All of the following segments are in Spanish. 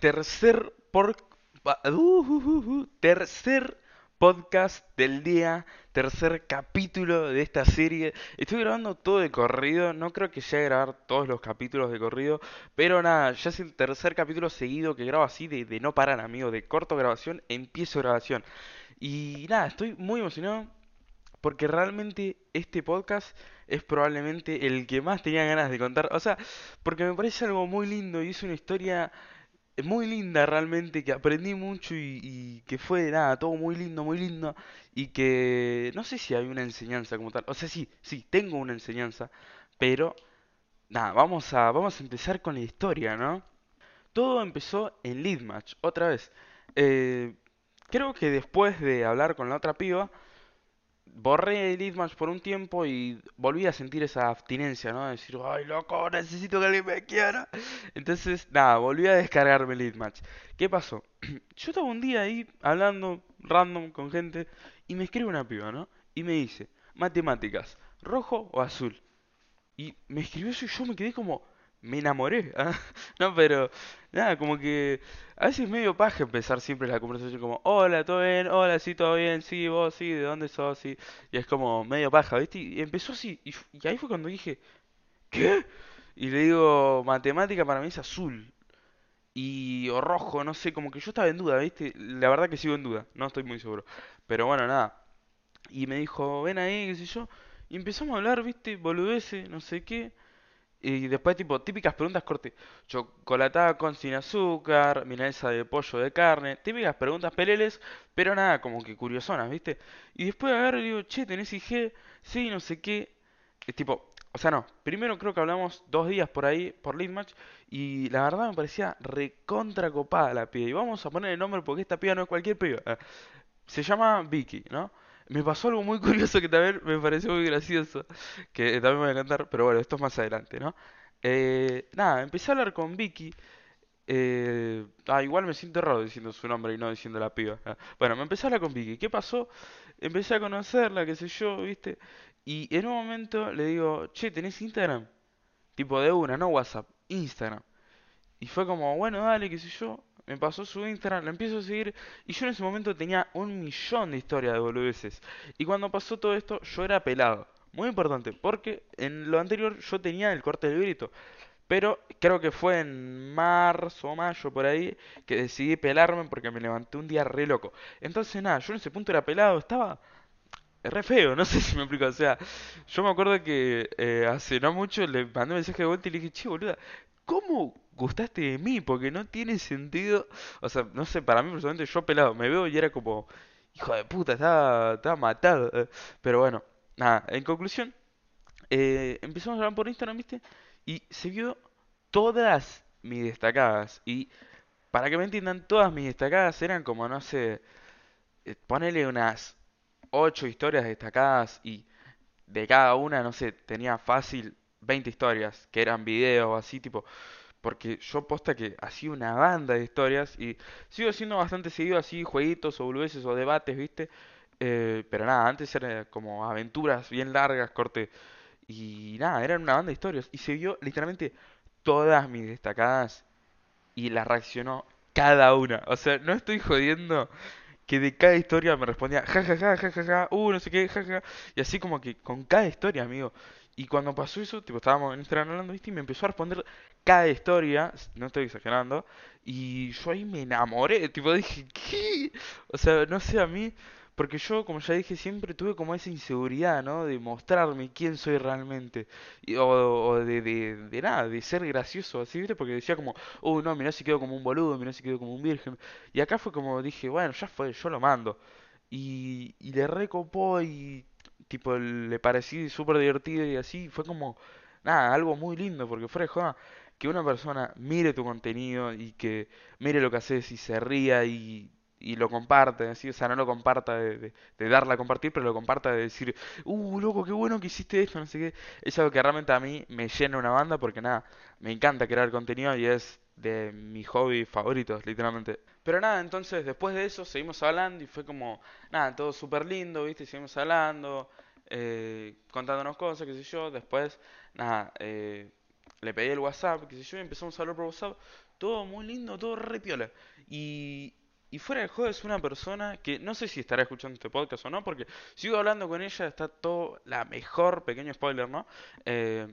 tercer por uh, uh, uh, tercer podcast del día, tercer capítulo de esta serie. Estoy grabando todo de corrido, no creo que llegue a grabar todos los capítulos de corrido, pero nada, ya es el tercer capítulo seguido que grabo así de, de no parar, amigo, de corto grabación, empiezo grabación. Y nada, estoy muy emocionado porque realmente este podcast es probablemente el que más tenía ganas de contar. O sea, porque me parece algo muy lindo y es una historia muy linda realmente, que aprendí mucho y, que fue nada, todo muy lindo, muy lindo. Y que no sé si hay una enseñanza como tal. O sea, sí, sí, tengo una enseñanza, pero nada, vamos a, vamos a empezar con la historia, ¿no? Todo empezó en Lead Match, otra vez. Eh, creo que después de hablar con la otra piba, borré el Leadmatch por un tiempo y volví a sentir esa abstinencia, ¿no? De decir, ay, loco, necesito que alguien me quiera. Entonces, nada, volví a descargarme el Leadmatch. ¿Qué pasó? Yo estaba un día ahí hablando random con gente y me escribe una piba, ¿no? Y me dice, matemáticas, rojo o azul. Y me escribió eso y yo me quedé como, me enamoré. ¿ah? No, pero nada, como que a veces es medio paja empezar siempre la conversación como, hola, ¿todo bien? Hola, sí, todo bien, sí, vos, sí, ¿de dónde sos? Sí. Y es como medio paja, ¿viste? Y empezó así, y, ahí fue cuando dije, ¿qué? Y le digo, matemática para mí es azul. Y o rojo, no sé, como que yo estaba en duda, ¿viste? La verdad que sigo en duda, no estoy muy seguro. Pero bueno, nada. Y me dijo, ven ahí, qué sé yo. Y empezamos a hablar, ¿viste? Boludeces, no sé qué. Y después, tipo, típicas preguntas corte. Chocolatada con sin azúcar, milanesa de pollo de carne. Típicas preguntas peleles, pero nada, como que curiosonas, ¿viste? Y después agarro y digo, che, ¿tenés IG? Sí, no sé qué. Es tipo, o sea, no. Primero creo que hablamos dos días por ahí, por Leadmatch. Y la verdad me parecía recontra copada la piba. Y vamos a poner el nombre porque esta piba no es cualquier piba. Eh, Se llama Vicky, ¿no? Me pasó algo muy curioso que también me pareció muy gracioso, que también me voy a contar, pero bueno, esto es más adelante, ¿no? Eh, nada, empecé a hablar con Vicky. eh, ah, igual me siento raro diciendo su nombre y no diciendo la piba. Bueno, me empecé a hablar con Vicky. ¿Qué pasó? Empecé a conocerla, qué sé yo, ¿viste? Y en un momento le digo, che, ¿tenés Instagram? Tipo de una, no WhatsApp, Instagram. Y fue como, bueno, dale, qué sé yo. Me pasó su Instagram, la empiezo a seguir. Y yo en ese momento tenía un millón de historias de boludeces. Y cuando pasó todo esto, yo era pelado. Muy importante, porque en lo anterior yo tenía el corte del grito. Pero creo que fue en marzo o mayo por ahí que decidí pelarme porque me levanté un día re loco. Entonces nada, yo en ese punto era pelado, estaba re feo, no sé si me explico. O sea, yo me acuerdo que eh, hace no mucho le mandé un mensaje de vuelta y le dije, che, boluda, ¿cómo gustaste de mí? Porque no tiene sentido. O sea, no sé, para mí personalmente yo pelado, me veo y era como, hijo de puta, estaba, estaba matado. eh. Pero bueno, nada, en conclusión, eh, empezamos a hablar por Instagram, ¿viste? Y se vio todas mis destacadas. Y para que me entiendan, todas mis destacadas eran como, no sé, eh, ponele unas ocho historias destacadas y de cada una, no sé, tenía fácil 20 historias, que eran videos así, tipo, porque yo posta que hacía una banda de historias y sigo haciendo bastante seguido así, jueguitos o boludeces o debates, ¿viste? Eh, pero nada, antes eran como aventuras bien largas, corte, y nada, eran una banda de historias. Y se vio literalmente todas mis destacadas y las reaccionó cada una. O sea, no estoy jodiendo que de cada historia me respondía ja ja ja ja ja ja, uh, no sé qué, ja ja. ja", Y así como que con cada historia, amigo. Y cuando pasó eso, tipo, estábamos en Instagram hablando, ¿viste? Y me empezó a responder cada historia, no estoy exagerando. Y yo ahí me enamoré, tipo, dije, ¿qué? O sea, no sé a mí. Porque yo, como ya dije, siempre tuve como esa inseguridad, ¿no? De mostrarme quién soy realmente. Y- o o de, de, de nada, de ser gracioso, así, ¿viste? Porque decía como, oh, no, mirá si quedo como un boludo, mirá si quedo como un virgen. Y acá fue como dije, bueno, ya fue, yo lo mando. Y, y le recopó y, tipo, le parecí súper divertido y así. Fue como, nada, algo muy lindo, porque fuera de joda, que una persona mire tu contenido y que mire lo que haces y se ría y y lo comparte, así, o sea, no lo comparta de, de, de darla a compartir, pero lo comparta de decir, uh, loco, qué bueno que hiciste esto, no sé qué. Es algo que realmente a mí me llena una banda porque nada, me encanta crear contenido y es de mis hobbies favoritos, literalmente. Pero nada, entonces después de eso seguimos hablando y fue como, nada, todo súper lindo, ¿viste? Seguimos hablando, eh, contándonos cosas, qué sé yo. Después, nada, eh, le pedí el WhatsApp, qué sé yo, y empezamos a hablar por WhatsApp. todo muy lindo, todo re piola. Y, y fuera de juego es una persona que no sé si estará escuchando este podcast o no, porque sigo hablando con ella, está todo la mejor, pequeño spoiler, ¿no? Eh,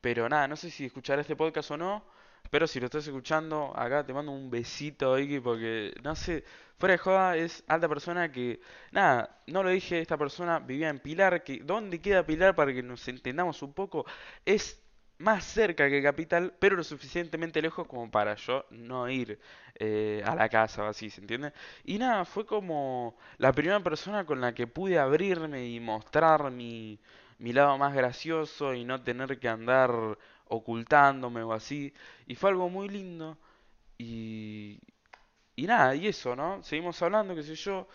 pero nada, no sé si escuchará este podcast o no. Pero si lo estás escuchando, acá te mando un besito, Iki, porque no sé, fuera de joda es alta persona que, nada, no lo dije, esta persona vivía en Pilar, que ¿dónde queda Pilar para que nos entendamos un poco? Es más cerca que Capital, pero lo suficientemente lejos como para yo no ir eh, a la casa así, ¿se entiende? Y nada, fue como la primera persona con la que pude abrirme y mostrar mi, mi lado más gracioso y no tener que andar ocultándome o así. Y fue algo muy lindo. Y, y nada, y eso, ¿no? Seguimos hablando, qué sé yo.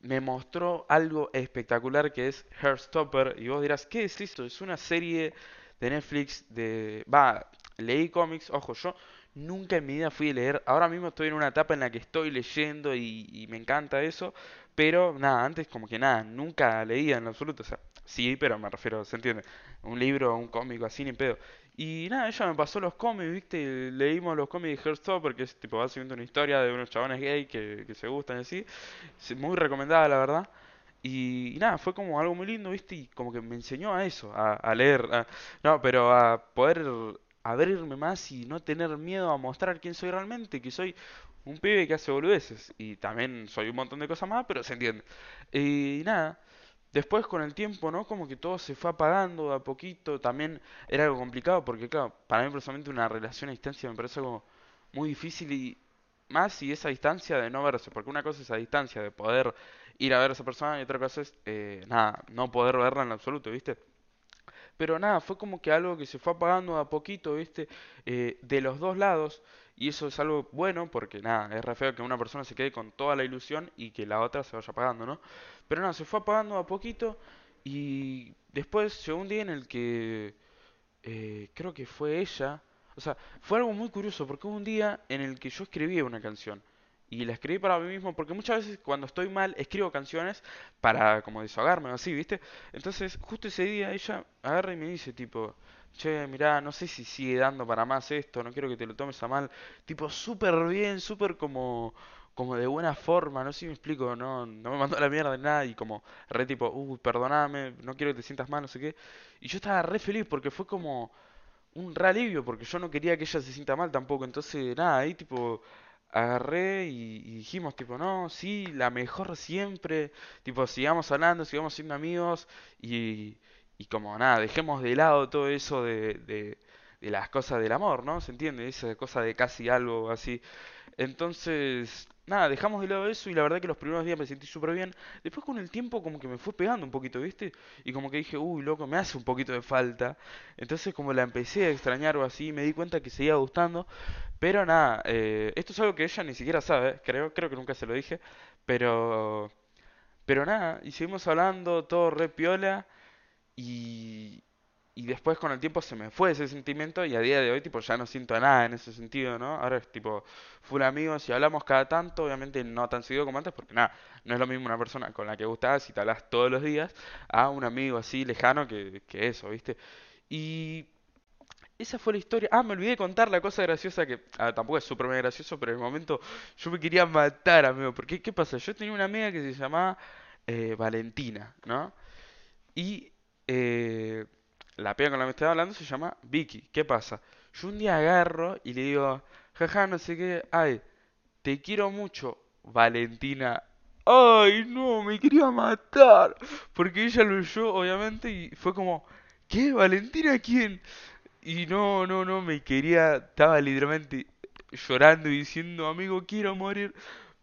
Me mostró algo espectacular que es Heartstopper. Y vos dirás, ¿qué es esto? Es una serie de Netflix de... Va, leí cómics, ojo, yo nunca en mi vida fui a leer. Ahora mismo estoy en una etapa en la que estoy leyendo y, y me encanta eso. Pero nada, antes como que nada, nunca leía en absoluto. O sea, sí, pero me refiero, ¿se entiende? Un libro, un cómico, así ni pedo. Y nada, ella me pasó los cómics, ¿viste? Leímos los cómics de Hearthstone que es tipo básicamente una historia de unos chabones gay que, que se gustan y así. Muy recomendada, la verdad. Y, nada, fue como algo muy lindo, ¿viste? Y como que me enseñó a eso, a, a leer. a- no, pero a poder abrirme más y no tener miedo a mostrar quién soy realmente, que soy un pibe que hace boludeces. Y también soy un montón de cosas más, pero se entiende. Y nada. Después con el tiempo, ¿no? Como que todo se fue apagando de a poquito. También era algo complicado porque, claro, para mí personalmente una relación a distancia me parece algo muy difícil y más si esa distancia de no verse. Porque una cosa es a distancia de poder ir a ver a esa persona y otra cosa es, eh, nada, no poder verla en absoluto, ¿viste? Pero nada, fue como que algo que se fue apagando de a poquito, ¿viste? Eh, de los dos lados. Y eso es algo bueno porque nada, es re feo que una persona se quede con toda la ilusión y que la otra se vaya apagando, ¿no? Pero nada, se fue apagando a poquito y después llegó un día en el que eh, creo que fue ella. O sea, fue algo muy curioso porque hubo un día en el que yo escribía una canción. Y la escribí para mí mismo porque muchas veces cuando estoy mal escribo canciones para como desahogarme o así, ¿viste? Entonces, justo ese día ella agarra y me dice tipo, che, mirá, no sé si sigue dando para más esto, no quiero que te lo tomes a mal. Tipo, súper bien, súper como, como de buena forma, no sé si me explico, no, no me mandó la mierda de nada y como re tipo, uy, perdoname, no quiero que te sientas mal, no sé qué. Y yo estaba re feliz porque fue como un re alivio porque yo no quería que ella se sienta mal tampoco. Entonces, nada, ahí tipo agarré y, y dijimos tipo, no, sí, la mejor siempre, tipo, sigamos hablando, sigamos siendo amigos y, y como nada, dejemos de lado todo eso de, de, las cosas del amor, ¿no? ¿Se entiende? Esa cosa de casi algo así. Entonces, nada, dejamos de lado eso y la verdad que los primeros días me sentí súper bien. Después con el tiempo como que me fue pegando un poquito, ¿viste? Y como que dije, uy, loco, me hace un poquito de falta. Entonces como la empecé a extrañar o así, me di cuenta que seguía gustando. Pero nada, eh, esto es algo que ella ni siquiera sabe, creo, creo que nunca se lo dije. Pero, pero nada, y seguimos hablando, todo re piola. Y, y después con el tiempo se me fue ese sentimiento y a día de hoy tipo ya no siento nada en ese sentido, ¿no? Ahora es tipo full amigos y hablamos cada tanto, obviamente no tan seguido como antes porque nada, no es lo mismo una persona con la que gustás y te hablas todos los días a un amigo así lejano que, que eso, ¿viste? Y esa fue la historia. Ah, me olvidé de contar la cosa graciosa que ah, tampoco es súper gracioso, pero en el momento yo me quería matar, amigo, porque ¿qué pasa? Yo tenía una amiga que se llamaba eh, Valentina, ¿no? Y eh, la piba con la que me estaba hablando se llama Vicky. ¿Qué pasa? Yo un día agarro y le digo, jaja, no sé qué, ay, te quiero mucho, Valentina. Ay, no, me quería matar. Porque ella lo oyó, obviamente, y fue como, ¿qué? ¿Valentina quién? Y no, no, no, me quería, estaba literalmente llorando y diciendo, amigo, quiero morir.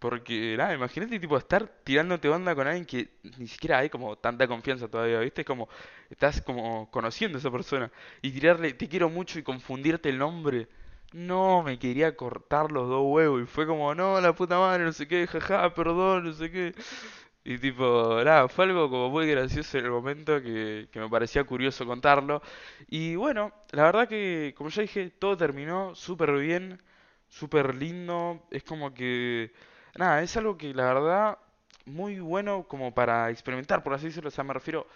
Porque, nada, imagínate, tipo, estar tirándote onda con alguien que ni siquiera hay como tanta confianza todavía, ¿viste? Es como, estás como conociendo a esa persona. Y tirarle, te quiero mucho y confundirte el nombre. No, me quería cortar los dos huevos. Y fue como, no, la puta madre, no sé qué, jaja, perdón, no sé qué. Y tipo, nada, fue algo como muy gracioso en el momento que, que me parecía curioso contarlo. Y bueno, la verdad que, como ya dije, todo terminó súper bien, súper lindo. Es como que, nada, es algo que la verdad muy bueno como para experimentar, por así decirlo. O sea, me refiero,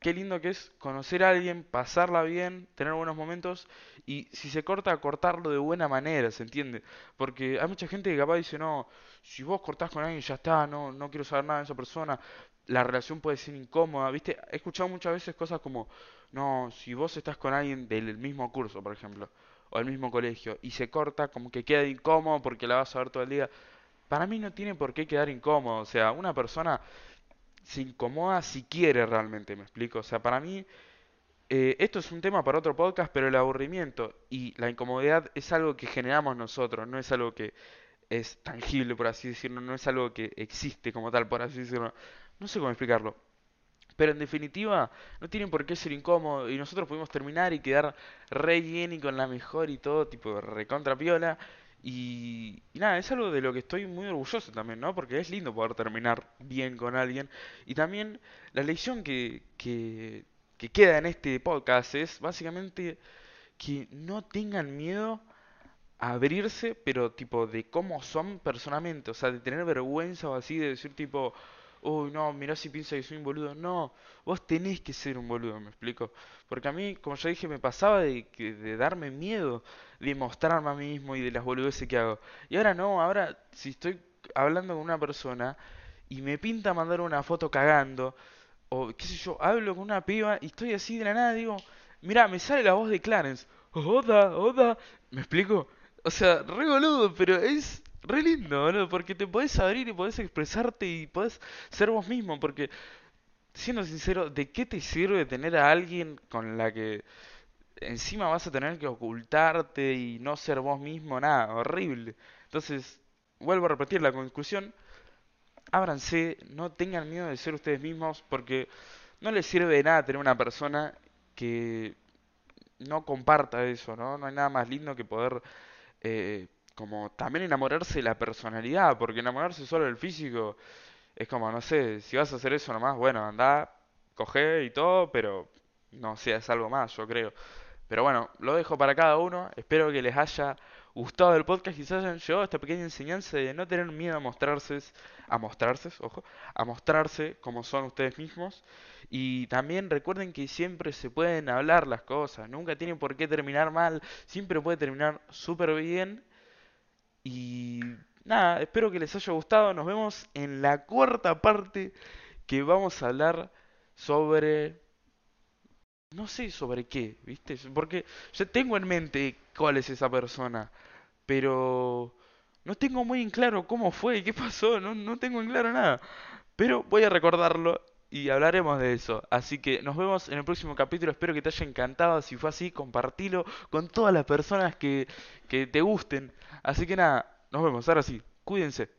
qué lindo que es conocer a alguien, pasarla bien, tener buenos momentos y si se corta, cortarlo de buena manera, ¿se entiende? Porque hay mucha gente que capaz dice, no, si vos cortás con alguien ya está, no, no quiero saber nada de esa persona, la relación puede ser incómoda, ¿viste? He escuchado muchas veces cosas como, no, si vos estás con alguien del mismo curso, por ejemplo, o del mismo colegio, y se corta, como que queda incómodo porque la vas a ver todo el día. Para mí no tiene por qué quedar incómodo, o sea, una persona se incomoda si quiere realmente, me explico. O sea, para mí eh, esto es un tema para otro podcast, pero el aburrimiento y la incomodidad es algo que generamos nosotros, no es algo que es tangible, por así decirlo, no es algo que existe como tal, por así decirlo. No sé cómo explicarlo. Pero en definitiva, no tienen por qué ser incómodo y nosotros pudimos terminar y quedar re bien y con la mejor y todo, tipo recontra piola. Y, nada, es algo de lo que estoy muy orgulloso también, ¿no? Porque es lindo poder terminar bien con alguien. Y también la lección que, que, que queda en este podcast es básicamente que no tengan miedo a abrirse, pero tipo de cómo son personalmente. O sea, de tener vergüenza o así, de decir tipo, uy, no, mirá si piensa que soy un boludo. No, vos tenés que ser un boludo, me explico. Porque a mí, como ya dije, me pasaba de, de darme miedo de mostrarme a mí mismo y de las boludeces que hago. Y ahora no, ahora si estoy hablando con una persona y me pinta mandar una foto cagando, o qué sé yo, hablo con una piba y estoy así de la nada, digo, mirá, me sale la voz de Clarence. Oda, oda. ¿Me explico? O sea, re boludo, pero es re lindo, boludo, porque te podés abrir y podés expresarte y podés ser vos mismo, porque, siendo sincero, ¿de qué te sirve tener a alguien con la que encima vas a tener que ocultarte y no ser vos mismo? Nada, horrible. Entonces, vuelvo a repetir la conclusión, ábranse, no tengan miedo de ser ustedes mismos, porque no les sirve de nada tener una persona que no comparta eso, ¿no? No hay nada más lindo que poder eh, como también enamorarse de la personalidad, porque enamorarse solo del físico es como, no sé, si vas a hacer eso nomás, bueno, anda, coge y todo, pero no seas algo más, yo creo. Pero bueno, lo dejo para cada uno. Espero que les haya gustado el podcast y se hayan llevado esta pequeña enseñanza de no tener miedo a mostrarse, a mostrarse, ojo, a mostrarse como son ustedes mismos. Y también recuerden que siempre se pueden hablar las cosas, nunca tienen por qué terminar mal, siempre puede terminar súper bien. Y nada, espero que les haya gustado. Nos vemos en la cuarta parte que vamos a hablar sobre no sé sobre qué, ¿viste? Porque yo tengo en mente cuál es esa persona, pero no tengo muy en claro cómo fue qué pasó, no, no tengo en claro nada. Pero voy a recordarlo y hablaremos de eso. Así que nos vemos en el próximo capítulo, espero que te haya encantado, si fue así, compartilo con todas las personas que, que te gusten. Así que nada, nos vemos, ahora sí, cuídense.